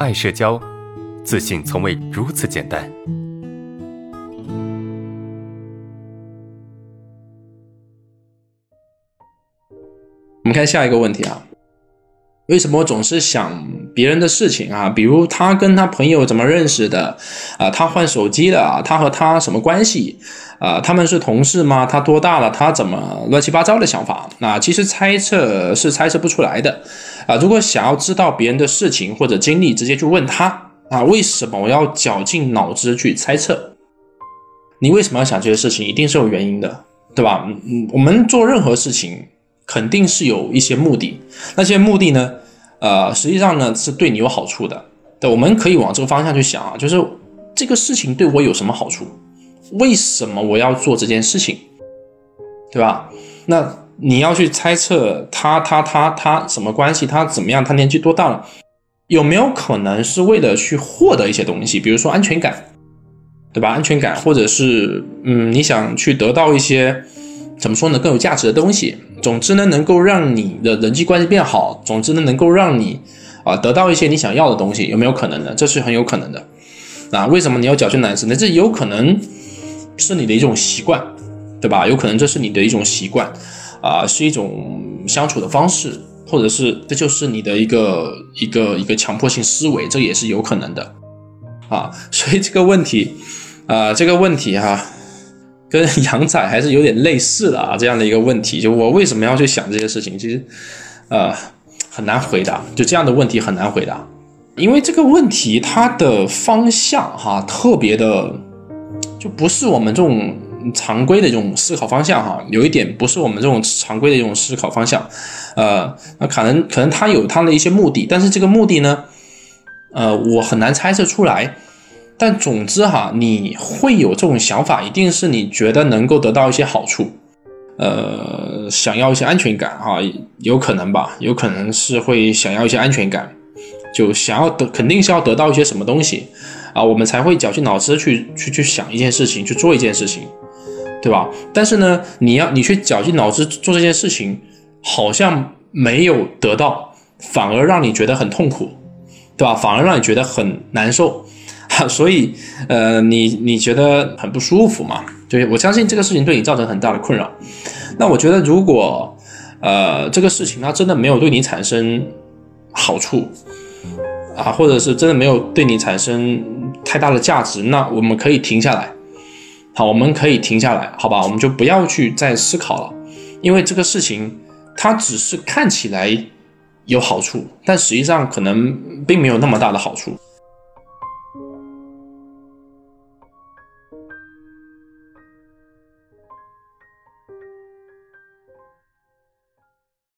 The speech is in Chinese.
爱社交，自信从未如此简单。我们看下一个问题啊，为什么总是想别人的事情啊？比如他跟他朋友怎么认识的啊？他换手机了，他和他什么关系啊？他们是同事吗？他多大了？他怎么乱七八糟的想法？那其实猜测是猜测不出来的啊。如果想要知道别人的事情或者经历，直接去问他啊。为什么我要绞尽脑汁去猜测？你为什么要想这些事情？一定是有原因的，对吧？嗯，我们做任何事情。肯定是有一些目的，那些目的呢？呃，实际上呢是对你有好处的。对，我们可以往这个方向去想啊，就是这个事情对我有什么好处？为什么我要做这件事情？对吧？那你要去猜测他他他他什么关系？他怎么样？他年纪多大了？有没有可能是为了去获得一些东西？比如说安全感，对吧？安全感，或者是嗯，你想去得到一些。怎么说呢？更有价值的东西。总之呢，能够让你的人际关系变好。总之呢，能够让你啊得到一些你想要的东西，有没有可能呢？这是很有可能的。那为什么你要矫正男生呢？这有可能是你的一种习惯，对吧？有可能这是你的一种习惯啊，是一种相处的方式，或者是这就是你的一个一个一个强迫性思维，这也是有可能的啊。所以这个问题啊，这个问题哈。跟 羊仔还是有点类似的啊，这样的一个问题，就我为什么要去想这些事情？其实，呃，很难回答。就这样的问题很难回答，因为这个问题它的方向哈，特别的，就不是我们这种常规的这种思考方向哈，有一点不是我们这种常规的这种思考方向。呃，那可能可能他有他的一些目的，但是这个目的呢，呃，我很难猜测出来。但总之哈，你会有这种想法，一定是你觉得能够得到一些好处，呃，想要一些安全感哈，有可能吧，有可能是会想要一些安全感，就想要得，肯定是要得到一些什么东西啊，我们才会绞尽脑汁去去去想一件事情，去做一件事情，对吧？但是呢，你要你去绞尽脑汁做这件事情，好像没有得到，反而让你觉得很痛苦，对吧？反而让你觉得很难受。所以，呃，你你觉得很不舒服嘛？对我相信这个事情对你造成很大的困扰。那我觉得，如果呃这个事情它真的没有对你产生好处啊，或者是真的没有对你产生太大的价值，那我们可以停下来。好，我们可以停下来，好吧？我们就不要去再思考了，因为这个事情它只是看起来有好处，但实际上可能并没有那么大的好处。